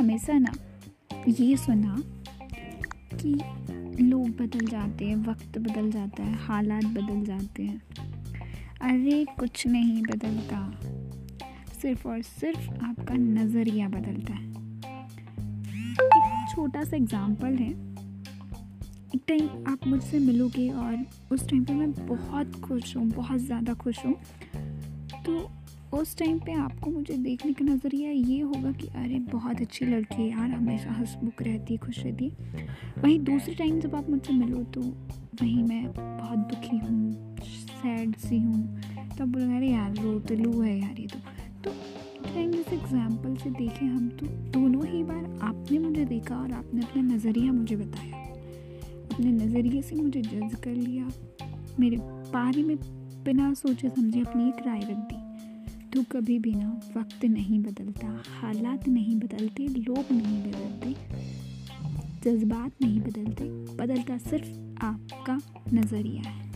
ये सुना कि लोग बदल जाते हैं, वक्त बदल जाता है, हालात बदल जाते हैं। अरे कुछ नहीं बदलता, सिर्फ़ और सिर्फ़ आपका नज़रिया बदलता है। एक छोटा सा एग्ज़ाम्पल है। एक टाइम आप मुझसे मिलोगे और उस टाइम पे मैं बहुत खुश हूँ, बहुत ज़्यादा खुश हूँ। तो उस टाइम पे आपको मुझे देखने का नज़रिया ये होगा कि अरे, बहुत अच्छी लड़की है यार, हमेशा हंसमुख रहती है, खुश रहती है। वहीं दूसरे टाइम जब आप मुझसे मिलो तो वहीं मैं बहुत दुखी हूँ सैड सी हूँ। तब बोलो अरे यार रो तो लू है यार ये तो। तो टाइम जैसे एग्ज़ाम्पल से देखें हम तो दोनों ही बार आपने मुझे देखा और आपने अपना नज़रिया मुझे बताया। अपने नज़रिए से मुझे जज कर लिया। मेरे बारे में बिना सोचे समझे अपनी एक राय रख दी। तो कभी भी ना वक्त नहीं बदलता, हालात नहीं बदलते, लोग नहीं बदलते, जज्बात नहीं बदलते, बदलता सिर्फ़ आपका नज़रिया है।